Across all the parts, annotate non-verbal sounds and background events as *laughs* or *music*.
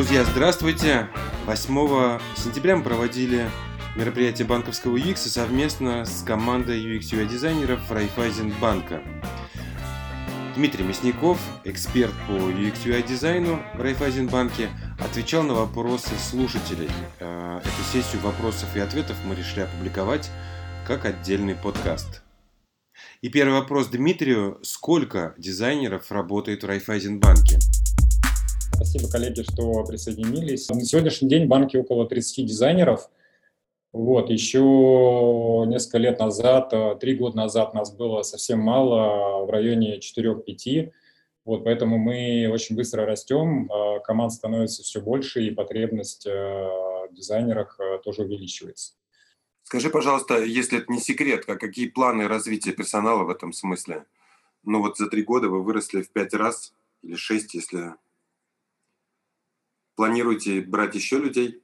Друзья, здравствуйте! 8 сентября мы проводили мероприятие банковского UX совместно с командой UX UI дизайнеров Райфайзен банка. Дмитрий Мясников, эксперт по UX UI дизайну в Райфайзен банке, отвечал на вопросы слушателей. Э, эту сессию вопросов и ответов мы решили опубликовать как отдельный подкаст. И первый вопрос Дмитрию. Сколько дизайнеров работает в Райфайзенбанке? Спасибо, коллеги, что присоединились. На сегодняшний день в банке около 30 дизайнеров. Вот, еще несколько лет назад, э, три года назад нас было совсем мало, в районе 4-5. Вот, поэтому мы очень быстро растем, э, команд становится все больше, и потребность э, в дизайнерах тоже увеличивается. Скажи, пожалуйста, если это не секрет, а какие планы развития персонала в этом смысле? Ну вот за три года вы выросли в пять раз или шесть, если планируете брать еще людей?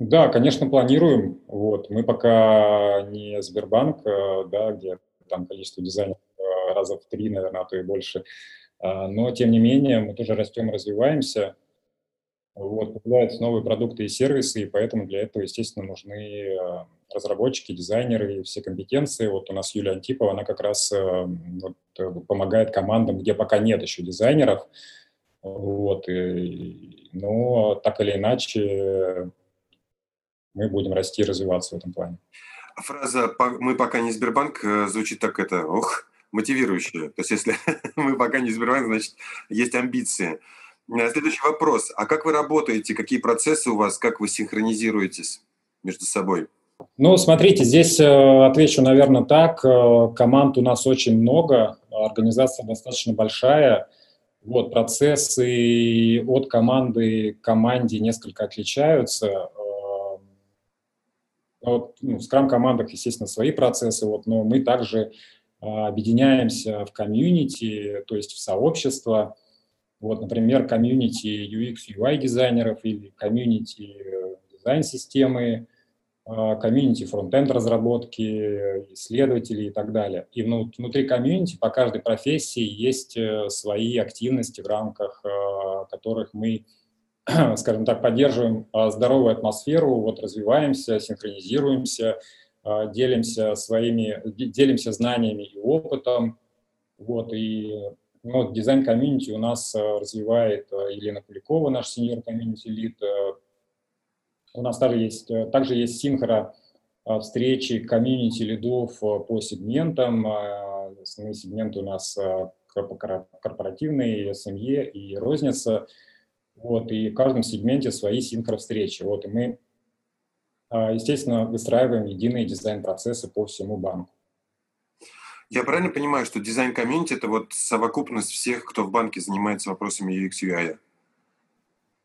Да, конечно, планируем. Вот. Мы пока не Сбербанк, э, да, где там количество дизайнеров э, раза в три, наверное, а то и больше. А, но, тем не менее, мы тоже растем, развиваемся. Вот, появляются новые продукты и сервисы, и поэтому для этого, естественно, нужны э, разработчики, дизайнеры и все компетенции. Вот у нас Юлия Антипова, она как раз вот, помогает командам, где пока нет еще дизайнеров. Вот, и, но так или иначе мы будем расти и развиваться в этом плане. Фраза «мы пока не Сбербанк» э, звучит так это, ох, мотивирующе. То есть если *laughs* мы пока не Сбербанк, значит, есть амбиции. Э, следующий вопрос. А как вы работаете? Какие процессы у вас? Как вы синхронизируетесь между собой? Ну, смотрите, здесь э, отвечу, наверное, так. Команд у нас очень много, организация достаточно большая. Вот, процессы от команды к команде несколько отличаются. Вот, ну, в scrum-командах, естественно, свои процессы, вот, но мы также а, объединяемся в комьюнити, то есть в сообщество. Вот, например, комьюнити UX, UI дизайнеров или комьюнити э, дизайн-системы, комьюнити фронтенд разработки, исследователей и так далее. И внутри комьюнити по каждой профессии есть э, свои активности, в рамках а, которых мы *clears throat* скажем так, поддерживаем а, здоровую атмосферу, вот развиваемся, синхронизируемся, а, делимся своими, делимся знаниями и опытом, вот, и ну, дизайн-комьюнити у нас а, развивает Елена Куликова, наш senior community lead. У нас также есть, также есть синхро встречи комьюнити лидов по сегментам. Основные сегменты у нас корпоративные, SME и розница – вот, и в каждом сегменте свои синхро-встречи. Вот, и мы, естественно, выстраиваем единые дизайн-процессы по всему банку. Я правильно понимаю, что дизайн-комьюнити – это вот совокупность всех, кто в банке занимается вопросами UX, UI?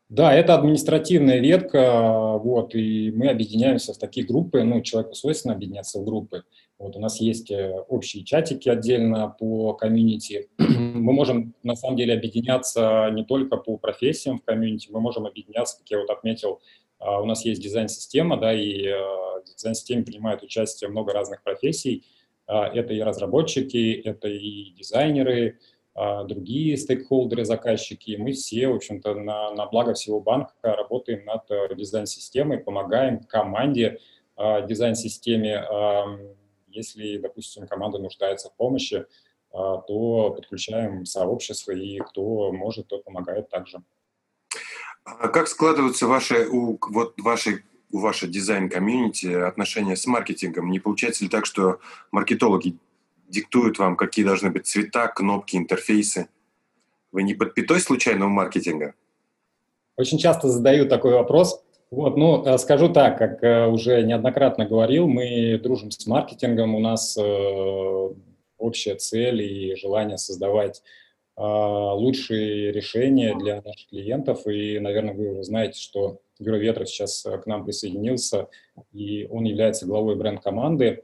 Да, это административная ветка, вот, и мы объединяемся в такие группы, ну, человеку свойственно объединяться в группы. Вот у нас есть э, общие чатики отдельно по комьюнити. *clears throat* Мы можем, на самом деле, объединяться не только по профессиям в комьюнити, мы можем объединяться, как я вот отметил, а, у нас есть дизайн-система, да, и э, в дизайн-системе принимают участие много разных профессий. А, это и разработчики, это и дизайнеры, другие стейкхолдеры, заказчики. Мы все, в общем-то, на, на благо всего банка работаем над э, дизайн-системой, помогаем команде дизайн-системе если, допустим, команда нуждается в помощи, а, то подключаем сообщество, и кто может, тот помогает также. А как складываются ваши, у, вот ваши, у вашей дизайн-комьюнити отношения с маркетингом? Не получается ли так, что маркетологи диктуют вам, какие должны быть цвета, кнопки, интерфейсы? Вы не под пятой случайно маркетинга? Очень часто задают такой вопрос. Вот, ну, э, скажу так, как э, уже неоднократно говорил, мы дружим с маркетингом, у нас э, общая цель и желание создавать э, лучшие решения для наших клиентов. И, наверное, вы уже знаете, что Юра Ветров сейчас э, к нам присоединился, и он является главой бренд-команды.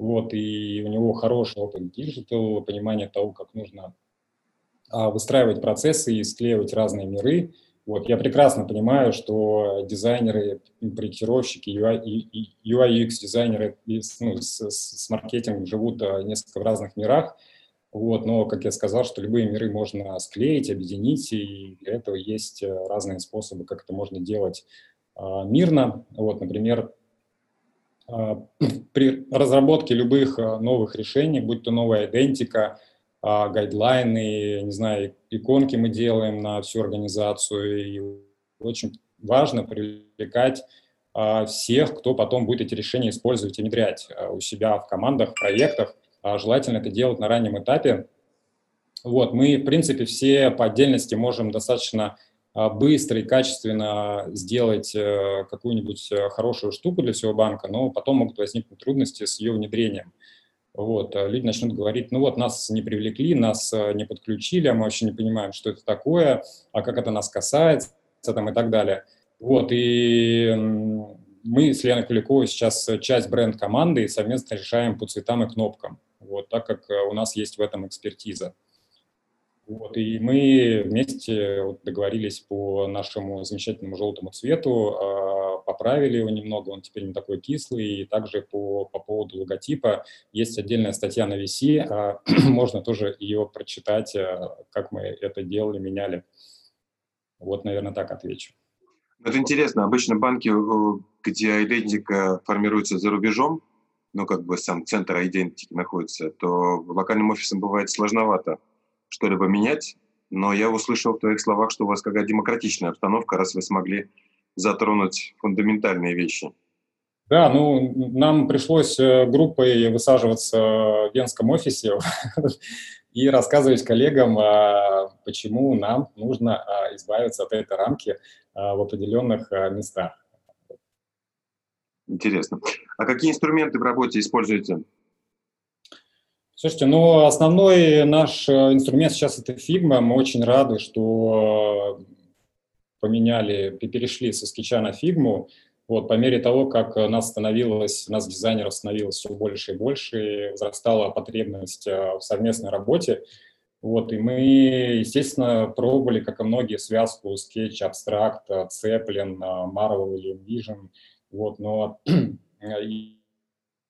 Вот, и у него хороший опыт digital, понимание того, как нужно а, выстраивать процессы и склеивать разные миры – вот, я прекрасно понимаю, что дизайнеры, проектировщики, UI, UX дизайнеры ну, с, с, маркетингом живут несколько в разных мирах. Вот, но, как я сказал, что любые миры можно склеить, объединить, и для этого есть э, разные способы, как это можно делать а, мирно. Вот, например, *clears throat* при разработке любых а, новых решений, будь то новая идентика, а, гайдлайны, не знаю, иконки мы делаем на всю организацию, и очень важно привлекать а, всех, кто потом будет эти решения использовать и внедрять а, у себя в командах, проектах. А, желательно это делать на раннем этапе. Вот, мы, в принципе, все по отдельности можем достаточно быстро и качественно сделать э, какую-нибудь э, хорошую штуку для всего банка, но потом могут возникнуть трудности с ее внедрением. Вот, люди начнут говорить, ну вот нас не привлекли, нас э, не подключили, а мы вообще не понимаем, что это такое, а как это нас касается, там, и так далее. Вот, и мы с Леной Куликовой сейчас часть бренд-команды и совместно решаем по цветам и кнопкам, вот, так как у нас есть в этом экспертиза. Вот, и мы вместе вот договорились по нашему замечательному желтому цвету, э, поправили его немного, он теперь не такой кислый, и также по, по поводу логотипа есть отдельная статья на VC, а, *clears throat* можно тоже ее прочитать, э, как мы это делали, меняли. Вот, наверное, так отвечу. Это интересно. Обычно банки, э, где идентика формируется за рубежом, ну, как бы сам центр идентики находится, то локальным офисам бывает сложновато что-либо менять. Но я услышал в твоих словах, что у вас какая демократичная обстановка, раз вы смогли затронуть фундаментальные вещи. Да, ну, нам пришлось э, группой высаживаться в Венском офисе *laughs* и рассказывать коллегам, а, почему нам нужно а, избавиться от этой рамки а, в определенных местах. Интересно. А какие инструменты в работе используете? Слушайте, ну, основной наш э, инструмент сейчас это Figma. Мы очень рады, что поменяли, перешли со скетча на Figma. Вот, по мере того, как нас становилось, нас дизайнеров становилось все больше и больше, возрастала потребность э, в совместной работе, вот, и мы, естественно, пробовали, как и многие, связку Sketch, Abstract, Zeppelin, Marvel или Envision, вот, но *clears throat* и,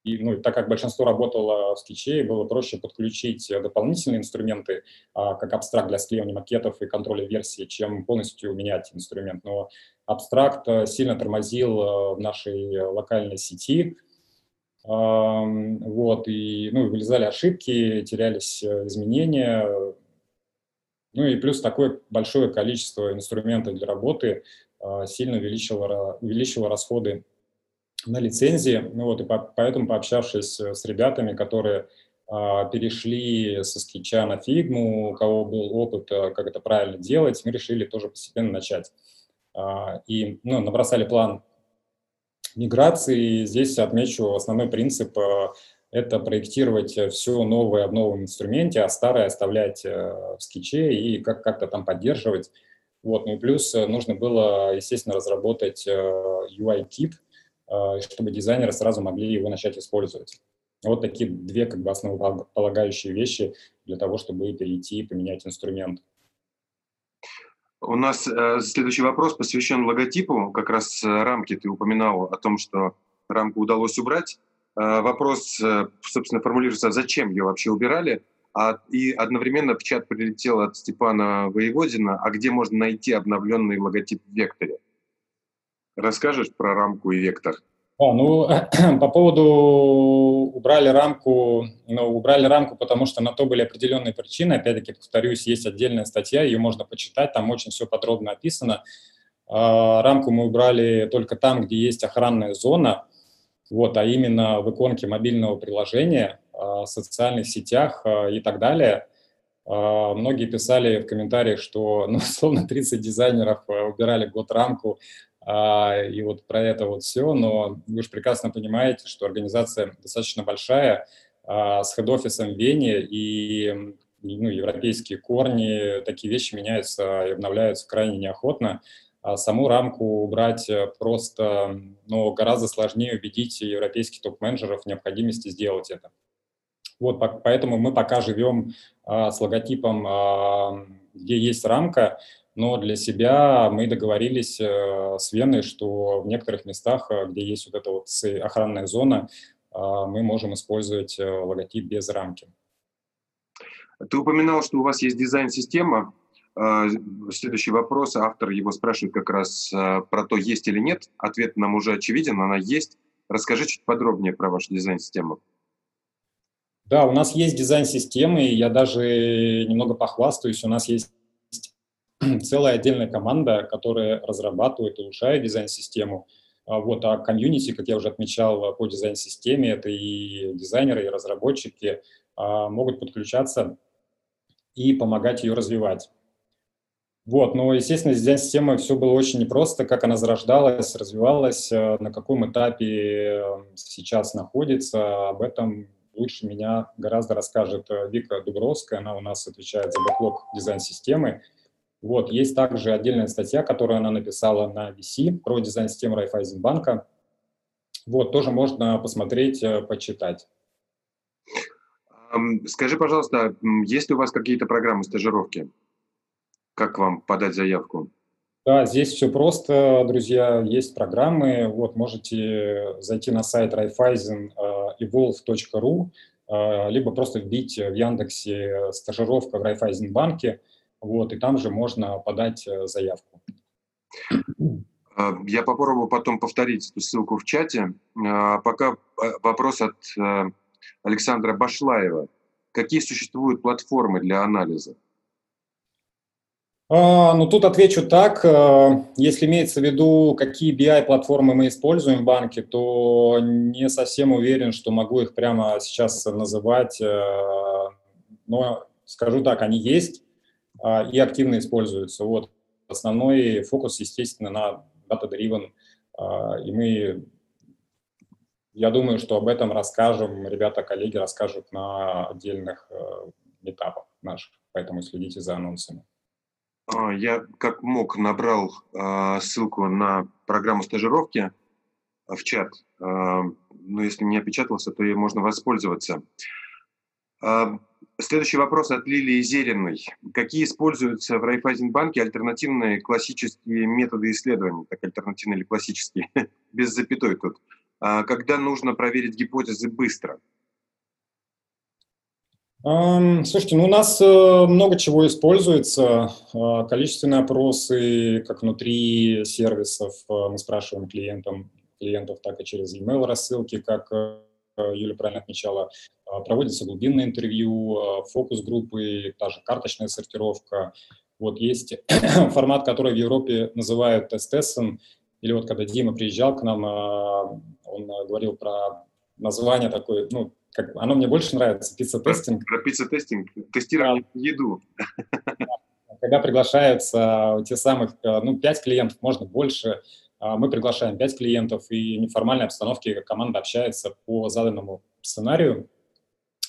и, ну, так как большинство работало в скетче, было проще подключить дополнительные инструменты, а, как абстракт для склеивания макетов и контроля версии, чем полностью менять инструмент. Но абстракт э, сильно тормозил э, в нашей локальной сети, вот, и, ну, вылезали ошибки, терялись э, изменения, ну и плюс такое большое количество инструментов для работы сильно увеличило, увеличило расходы на лицензии. Ну вот, и по, поэтому, пообщавшись с ребятами, которые а, перешли со скетча на фигму, у кого был опыт, а, как это правильно делать, мы решили тоже постепенно начать. А, и ну, набросали план миграции. Здесь отмечу основной принцип а, – это проектировать все новое в новом инструменте, а старое оставлять в скетче и как- как-то там поддерживать. Вот. Ну и плюс нужно было, естественно, разработать UI-тип, Э, чтобы дизайнеры сразу могли его начать использовать. Вот такие две как бы основополагающие вещи для того, чтобы перейти и поменять инструмент. У нас э, следующий вопрос посвящен логотипу. Как раз э, рамки ты упоминал о том, что рамку удалось убрать. Э, вопрос, э, собственно, формулируется, зачем ее вообще убирали? А, и одновременно в чат прилетел от Степана Воеводина, а где можно найти обновленный логотип в Векторе? Расскажешь про рамку и вектор? А, ну, *clears throat* по поводу убрали рамку, ну, убрали рамку, потому что на то были определенные причины. Опять-таки, повторюсь, есть отдельная статья, ее можно почитать, там очень все подробно описано. А, рамку мы убрали только там, где есть охранная зона, вот, а именно в иконке мобильного приложения, а, социальных сетях а, и так далее. Многие писали в комментариях, что, ну, *laughs* словно 30 дизайнеров убирали год рамку, а, и вот про это вот все, но вы же прекрасно понимаете, что организация достаточно большая, а, с хед-офисом в Вене, и ну, европейские корни, такие вещи меняются и обновляются крайне неохотно. А саму рамку убрать просто, ну, гораздо сложнее убедить европейских топ-менеджеров в необходимости сделать это. Вот, поэтому мы пока живем а, с логотипом, а, где есть рамка, но для себя мы договорились э, с Веной, что в некоторых местах, э, где есть вот эта вот охранная зона, э, мы можем использовать логотип без рамки. Ты упоминал, что у вас есть дизайн-система. А, следующий вопрос. Автор его спрашивает как раз а, про то, есть или нет. Ответ нам уже очевиден, она есть. Расскажи чуть подробнее про вашу дизайн-систему. Да, у нас есть дизайн-системы, я даже немного похвастаюсь. У нас есть *clears throat* целая отдельная команда, которая разрабатывает и улучшает дизайн-систему. А вот, а комьюнити, как я уже отмечал, по дизайн-системе, это и дизайнеры, и разработчики могут подключаться и помогать ее развивать. Вот, но, естественно, с дизайн-системой все было очень непросто, как она зарождалась, развивалась, на каком этапе э, сейчас находится. Об этом лучше меня гораздо расскажет э, Вика Дубровская, она у нас отвечает за бэклог дизайн-системы. Вот, есть также отдельная статья, которую она написала на VC про дизайн-систему Райфайзенбанка. Вот, тоже можно посмотреть, почитать. Скажи, пожалуйста, есть ли у вас какие-то программы стажировки? Как вам подать заявку? Да, здесь все просто, друзья, есть программы. Вот можете зайти на сайт raiffeisen.evolve.ru, э, э, либо просто вбить в Яндексе стажировка в Райфайзенбанке, вот, и там же можно подать э, заявку. Я попробую потом повторить эту ссылку в чате. Пока вопрос от Александра Башлаева. Какие существуют платформы для анализа? А, ну, тут отвечу так. Э, если имеется в виду, какие BI-платформы мы используем в банке, то не совсем уверен, что могу их прямо сейчас называть. Э, но скажу так, они есть а, и активно используются. Вот. Основной фокус, естественно, на data-driven. А, и мы, я думаю, что об этом расскажем, ребята, коллеги расскажут на отдельных э, этапах наших, поэтому следите за анонсами. А, я как мог набрал а, ссылку на программу стажировки а, в чат. Но если не опечатался, то ей можно воспользоваться. Следующий вопрос от Лилии Зериной. Какие используются в Райфайзенбанке альтернативные классические методы исследований, так альтернативные или классические, *laughs* без запятой тут, когда нужно проверить гипотезы быстро? Слушайте, ну у нас э, много чего используется. А, количественные опросы, как внутри сервисов, э, мы спрашиваем клиентам, клиентов, так и через email рассылки, как э, Юля правильно отмечала. А, проводится глубинное интервью, а, фокус-группы, та же карточная сортировка. Вот есть *clears throat* формат, который в Европе называют Testessen -ом, или вот когда Дима приезжал к нам, он говорил про название такое, ну, как, оно мне больше нравится, pizza testing. Про pizza testing, тестирование да. еду. Когда приглашаются те самых, ну, пять клиентов, можно больше, а, мы приглашаем пять клиентов, и в неформальной обстановке команда общается по заданному сценарию,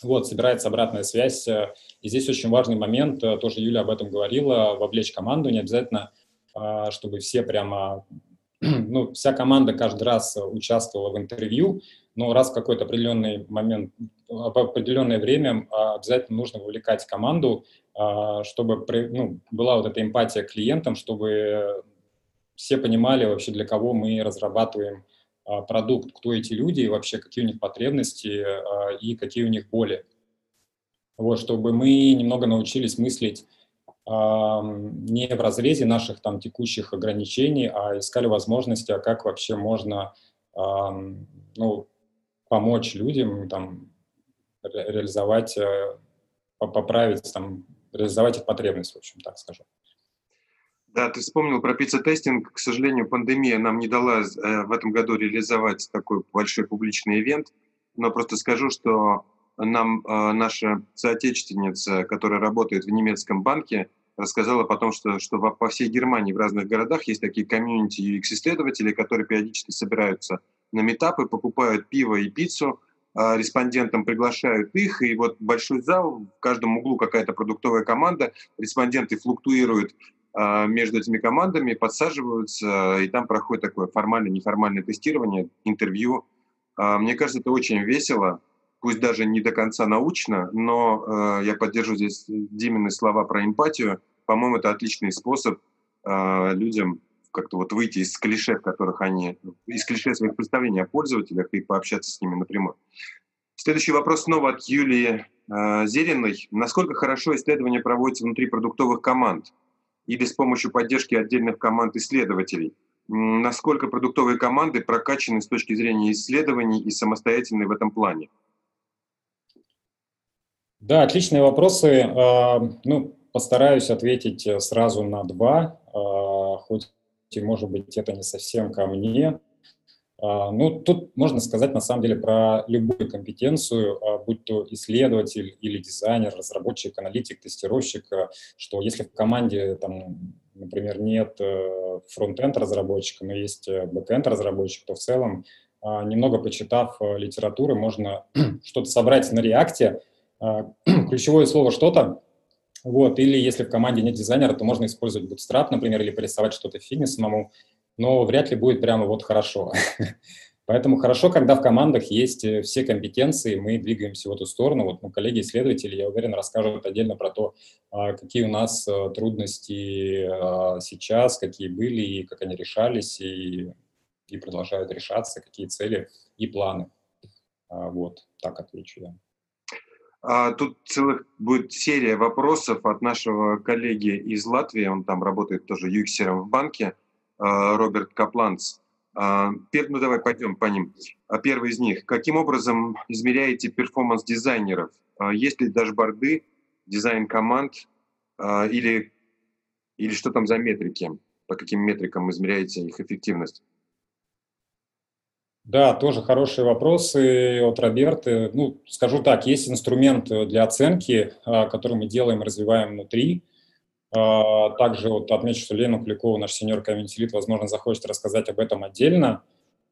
вот, собирается обратная связь. И здесь очень важный момент, э, тоже Юля об этом говорила, вовлечь команду, не обязательно, а, чтобы все прямо, *clears throat* ну, вся команда каждый раз участвовала в интервью, но раз в какой-то определенный момент, в определенное время а, обязательно нужно вовлекать команду, а, чтобы ну, была вот эта эмпатия клиентам, чтобы все понимали вообще, для кого мы разрабатываем продукт, кто эти люди и вообще какие у них потребности и какие у них боли. Вот, чтобы мы немного научились мыслить не в разрезе наших там текущих ограничений, а искали возможности, а как вообще можно ну, помочь людям там, реализовать, э, поправить, там, реализовать их потребность, в общем, так скажем. Да, ты вспомнил про pizza testing. К сожалению, пандемия нам не дала э, в этом году реализовать такой большой публичный ивент, но просто скажу, что нам э, наша соотечественница, которая работает в немецком банке, рассказала потом, что, что по всей Германии в разных городах есть такие комьюнити UX-исследователи, которые периодически собираются на митапы, покупают пиво и пиццу, а, респондентам приглашают их, и вот большой зал, в каждом углу какая-то продуктовая команда, респонденты флуктуируют между этими командами, подсаживаются, и там проходит такое формальное, неформальное тестирование, интервью. А, мне кажется, это очень весело, пусть даже не до конца научно, но я поддерживаю здесь Димины слова про эмпатию. По-моему, это отличный способ людям как-то вот выйти из клише, в которых они, из клише своих представлений о пользователях и пообщаться с ними напрямую. Следующий вопрос снова от Юлии Зеленой. Насколько хорошо исследование проводится внутри продуктовых команд или с помощью поддержки отдельных команд исследователей? Насколько продуктовые команды прокачаны с точки зрения исследований и самостоятельны в этом плане? Да, отличные вопросы. Ну, постараюсь ответить сразу на два, хоть, может быть, это не совсем ко мне. А, ну, тут можно сказать, на самом деле, про любую компетенцию, а, будь то исследователь или дизайнер, разработчик, аналитик, тестировщик, а, что если в команде, там, например, нет э, фронт-энд разработчика, но есть э, бэк-энд разработчик, то в целом, немного почитав э, литературы, можно *clears throat* что-то собрать на React -е, *clears throat* ключевое слово «что-то», вот, или если в команде нет дизайнера, то можно использовать Bootstrap, например, или порисовать что-то в фигме самому, но вряд ли будет прямо вот хорошо. *laughs* Поэтому хорошо, когда в командах есть э, все компетенции, мы двигаемся в эту сторону. Вот ну, коллеги-исследователи, я уверен, расскажут отдельно про то, а, какие у нас э, трудности а, сейчас, какие были, и как они решались, и, и продолжают решаться, какие цели и планы. А, вот, так отвечу я. Тут целых будет серия вопросов от нашего коллеги из Латвии, он там работает тоже UX -ером в банке, Роберт Капланц. А, ну давай пойдем по ним. Первый из них. Каким образом измеряете performance дизайнеров? Есть ли дашборды, дизайн команд или, или что там за метрики? По каким метрикам измеряете их эффективность? Да, тоже хорошие вопросы от Роберта. Ну, скажу так, есть инструмент для оценки, а, который мы делаем, развиваем внутри. А, также вот отмечу, что Лена Куликова, наш сеньор комьюнити возможно, захочет рассказать об этом отдельно.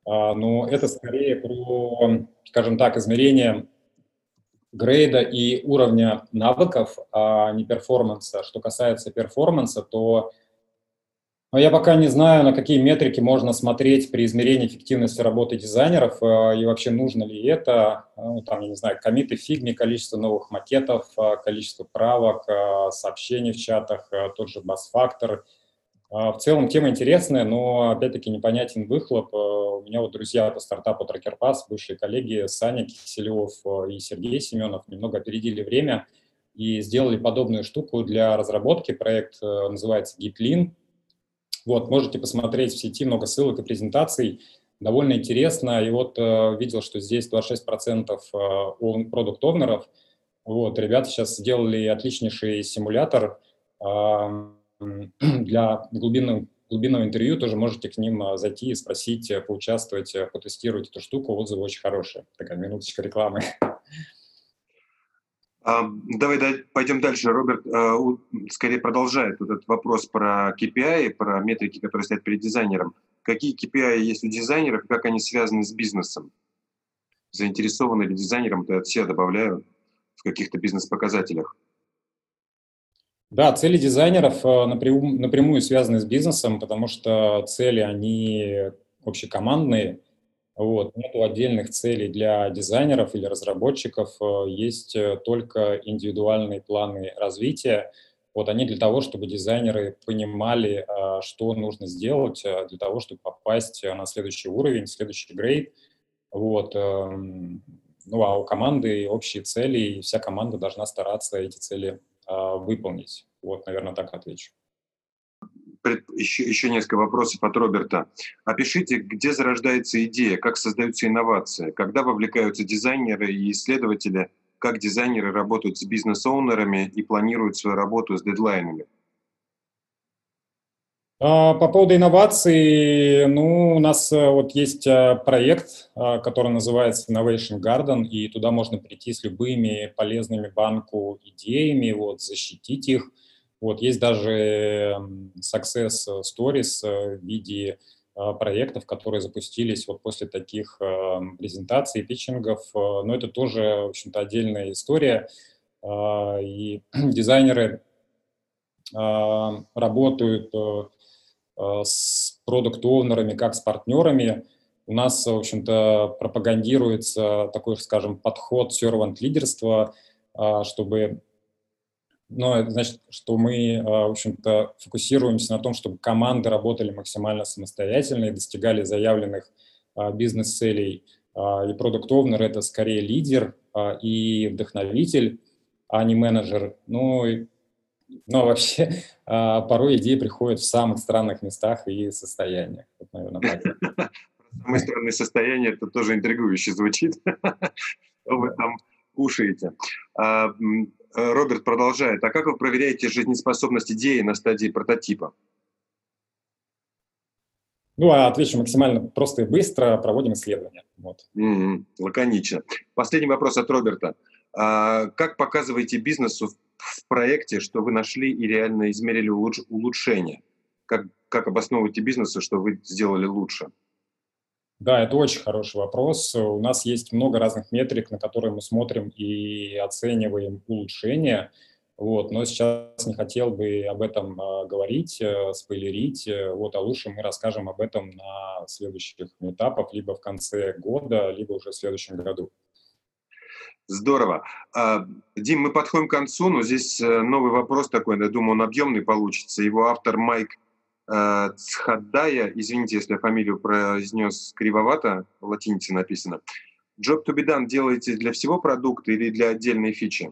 А, но это скорее про, скажем так, измерение грейда и уровня навыков, а не перформанса. Что касается перформанса, то но я пока не знаю, на какие метрики можно смотреть при измерении эффективности работы дизайнеров э, и вообще нужно ли это. Э, ну, там, я не знаю, комиты в фигме, количество новых макетов, э, количество правок, сообщений в чатах, тот же бас-фактор. В целом тема интересная, но опять-таки непонятен выхлоп. У меня вот друзья по стартапу TrackerPass, бывшие коллеги Саня Киселев и Сергей Семенов немного опередили время и сделали подобную штуку для разработки. Проект называется GitLean, вот, можете посмотреть в сети много ссылок и презентаций. Довольно интересно. И вот э, видел, что здесь 26% э, продукт-овнеров. Вот, ребята сейчас сделали отличнейший симулятор э, *clears throat* для глубинного, глубинного интервью. Тоже можете к ним э, зайти и спросить, э, поучаствовать, потестировать эту штуку. Отзывы очень хорошие. Такая минуточка рекламы. *laughs* Давай пойдем дальше. Роберт а, скорее продолжает этот вопрос про KPI, про метрики, которые стоят перед дизайнером. Какие KPI есть у дизайнеров, как они связаны с бизнесом? Заинтересованы ли дизайнером, то я от себя добавляю, в каких-то бизнес-показателях? Да, цели дизайнеров э, напрямую связаны с бизнесом, потому что цели, они общекомандные – вот. Нет отдельных целей для дизайнеров или разработчиков, э, есть э, только индивидуальные планы развития. Вот они для того, чтобы дизайнеры понимали, э, что нужно сделать для того, чтобы попасть на следующий уровень, следующий грейд. Вот. Эм, ну а у команды общие цели, и вся команда должна стараться эти цели выполнить. Вот, наверное, так отвечу еще, еще несколько вопросов от Роберта. Опишите, где зарождается идея, как создаются инновации, когда вовлекаются дизайнеры и исследователи, как дизайнеры работают с бизнес-оунерами и планируют свою работу с дедлайнами. А, по поводу инноваций, ну, у нас э, вот есть э, проект, э, который называется Innovation Garden, и туда можно прийти с любыми полезными банку идеями, вот, защитить их, вот, есть даже success stories э, в виде э, проектов, которые запустились вот после таких э, презентаций, питчингов. Но это тоже, в общем-то, отдельная история. И *clears throat* дизайнеры работают с продукт-оунерами, как с партнерами. У нас, в общем-то, пропагандируется такой, скажем, подход servant лидерства, чтобы но это значит, что мы, а, в общем-то, фокусируемся на том, чтобы команды работали максимально самостоятельно и достигали заявленных а, бизнес-целей. А, и продукт овнер это скорее лидер и вдохновитель. а не менеджер. Ну, но вообще а, порой идеи приходят в самых странных местах и состояниях. Вот, наверное, *laughs* Самое странное состояние, это тоже интригующе звучит. Что *laughs* вы там кушаете? А, Роберт продолжает. А как вы проверяете жизнеспособность идеи на стадии прототипа? Ну, а отвечу максимально просто и быстро. Проводим исследования. Вот. Mm-hmm. Лаконично. Последний вопрос от Роберта. А как показываете бизнесу в проекте, что вы нашли и реально измерили улуч- улучшение? Как, как обосновываете бизнесу, что вы сделали лучше? Да, это очень хороший вопрос. У нас есть много разных метрик, на которые мы смотрим и оцениваем улучшения. Вот, но сейчас не хотел бы об этом э, говорить, э, спойлерить. Вот, а лучше мы расскажем об этом на следующих этапах, либо в конце года, либо уже в следующем году. Здорово. А, Дим, мы подходим к концу, но здесь э, новый вопрос такой, я думаю, он объемный получится. Его автор Майк э, Цхадая, извините, если я фамилию произнес кривовато, в латинице написано. Job to be done делаете для всего продукта или для отдельной фичи?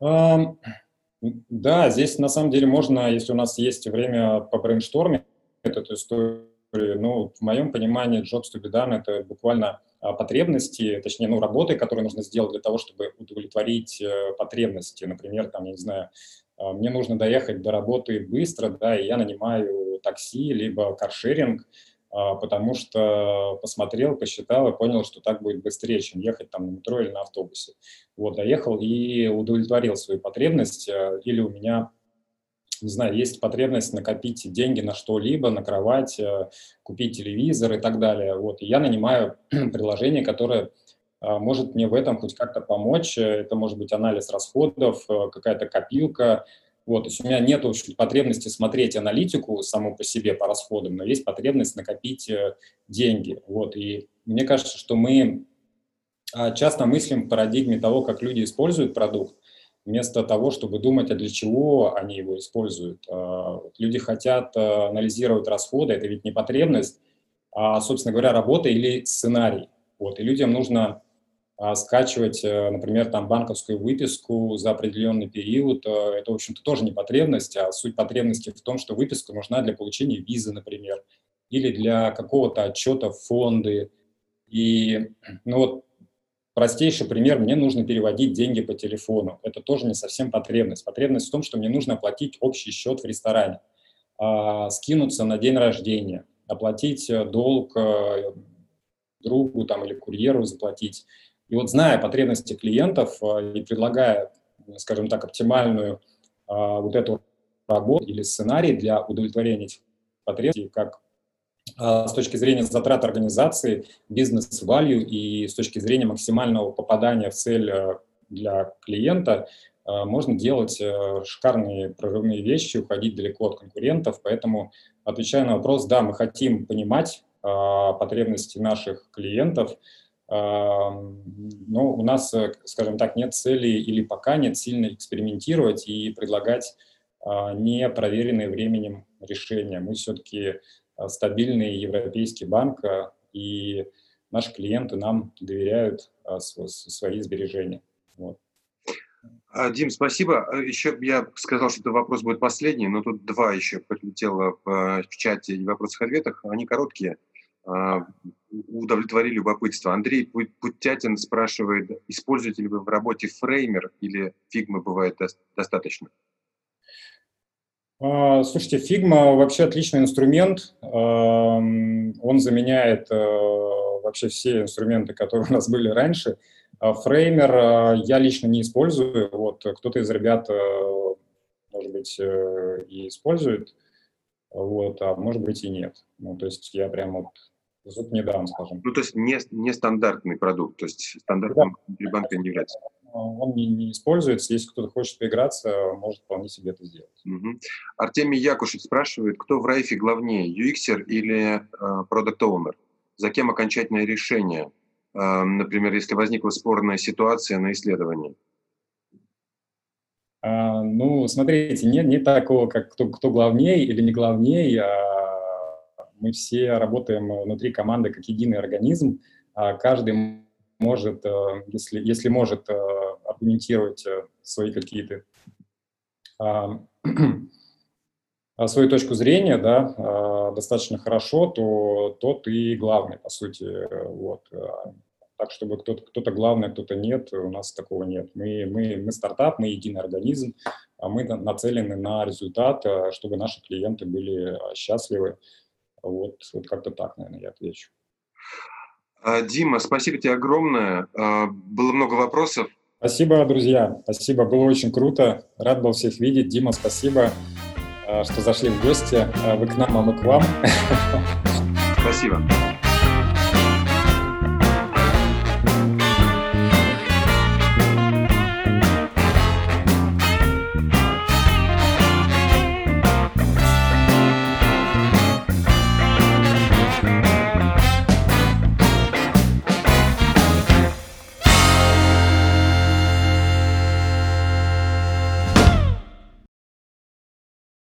Да, здесь на самом деле можно, если у нас есть время по брейнштормить эту историю, ну, в моем понимании Jobs to be done – это буквально а, потребности, точнее, ну, работы, которые нужно сделать для того, чтобы удовлетворить э, потребности. Например, там, я не знаю, мне нужно доехать до работы быстро, да, и я нанимаю такси, либо каршеринг, а, потому что посмотрел, посчитал и понял, что так будет быстрее, чем ехать там на метро или на автобусе. Вот, доехал и удовлетворил свою потребность, э, или у меня не знаю, есть потребность накопить деньги на что-либо, на кровать, купить телевизор и так далее. Вот, и я нанимаю *clears throat* приложение, которое может мне в этом хоть как-то помочь. Это может быть анализ расходов, какая-то копилка, вот, то есть у меня нет потребности смотреть аналитику саму по себе по расходам, но есть потребность накопить э, деньги. Вот, и мне кажется, что мы а, часто мыслим в парадигме того, как люди используют продукт, вместо того, чтобы думать, а для чего они его используют. А, люди хотят э, анализировать расходы, это ведь не потребность, а, собственно говоря, работа или сценарий. Вот, и людям нужно а, скачивать, э, например, там банковскую выписку за определенный период, э, это, в общем-то, тоже не потребность, а суть потребности в том, что выписка нужна для получения визы, например, или для какого-то отчета в фонды. И, ну вот, простейший пример, мне нужно переводить деньги по телефону. Это тоже не совсем потребность. Потребность в том, что мне нужно оплатить общий счет в ресторане, а, скинуться на день рождения, оплатить э, долг другу там, или курьеру заплатить и вот зная потребности клиентов э, и предлагая, скажем так, оптимальную э, вот эту работу или сценарий для удовлетворения этих потребностей, как э, с точки зрения затрат организации, бизнес-валью и с точки зрения максимального попадания в цель для клиента, можно делать шикарные прорывные вещи, уходить далеко от конкурентов. Поэтому, отвечая на вопрос, да, мы хотим понимать потребности наших клиентов, но у нас, э, скажем так, нет цели или пока нет сильно экспериментировать и предлагать а, не проверенные временем решения. Мы все-таки а, стабильный европейский банк, а, и наши клиенты нам доверяют свои сбережения. Вот. Дим, спасибо. Еще я сказал, что этот вопрос будет последний, но тут два еще прилетело в чате и вопросах-ответах. Они короткие. А, удовлетворили любопытство. Андрей Путятин спрашивает, используете ли вы в работе фреймер или фигмы бывает достаточно? А, слушайте, Figma вообще отличный инструмент. Он заменяет э, вообще все инструменты, которые у нас были раньше. А Framer э, я лично не использую. Вот кто-то из ребят, э, может быть, и использует, вот, а может быть и нет. Ну, то есть я прям вот зуб не дам, скажем. Ну, то есть не, не стандартный продукт, то есть стандартным да. для банка не является. Он не, не используется, если кто-то хочет поиграться, может вполне себе это сделать. Угу. Артемий Якушев спрашивает, кто в Райфе главнее, UX или э, Product Owner? За кем окончательное решение? Э, например, если возникла спорная ситуация на исследовании. А, ну, смотрите, нет, нет такого, как кто, кто главнее или не главнее, а мы все работаем внутри команды как единый организм. А каждый может, э, если, если может, э, аргументировать свои какие-то *clears throat* а, свою точку зрения, да, достаточно хорошо, то тот и главный, по сути, вот. Так, чтобы кто-то кто, -то, главный, кто-то нет, у нас такого нет. Мы, мы, мы стартап, мы единый организм, а мы нацелены на результат, чтобы наши клиенты были счастливы. Вот, вот как-то так, наверное, я отвечу. А, Дима, спасибо тебе огромное. А, было много вопросов. Спасибо, друзья. Спасибо, было очень круто. Рад был всех видеть. Дима, спасибо, а, что зашли в гости. Вы к нам, а мы к вам. *laughs* Спасибо.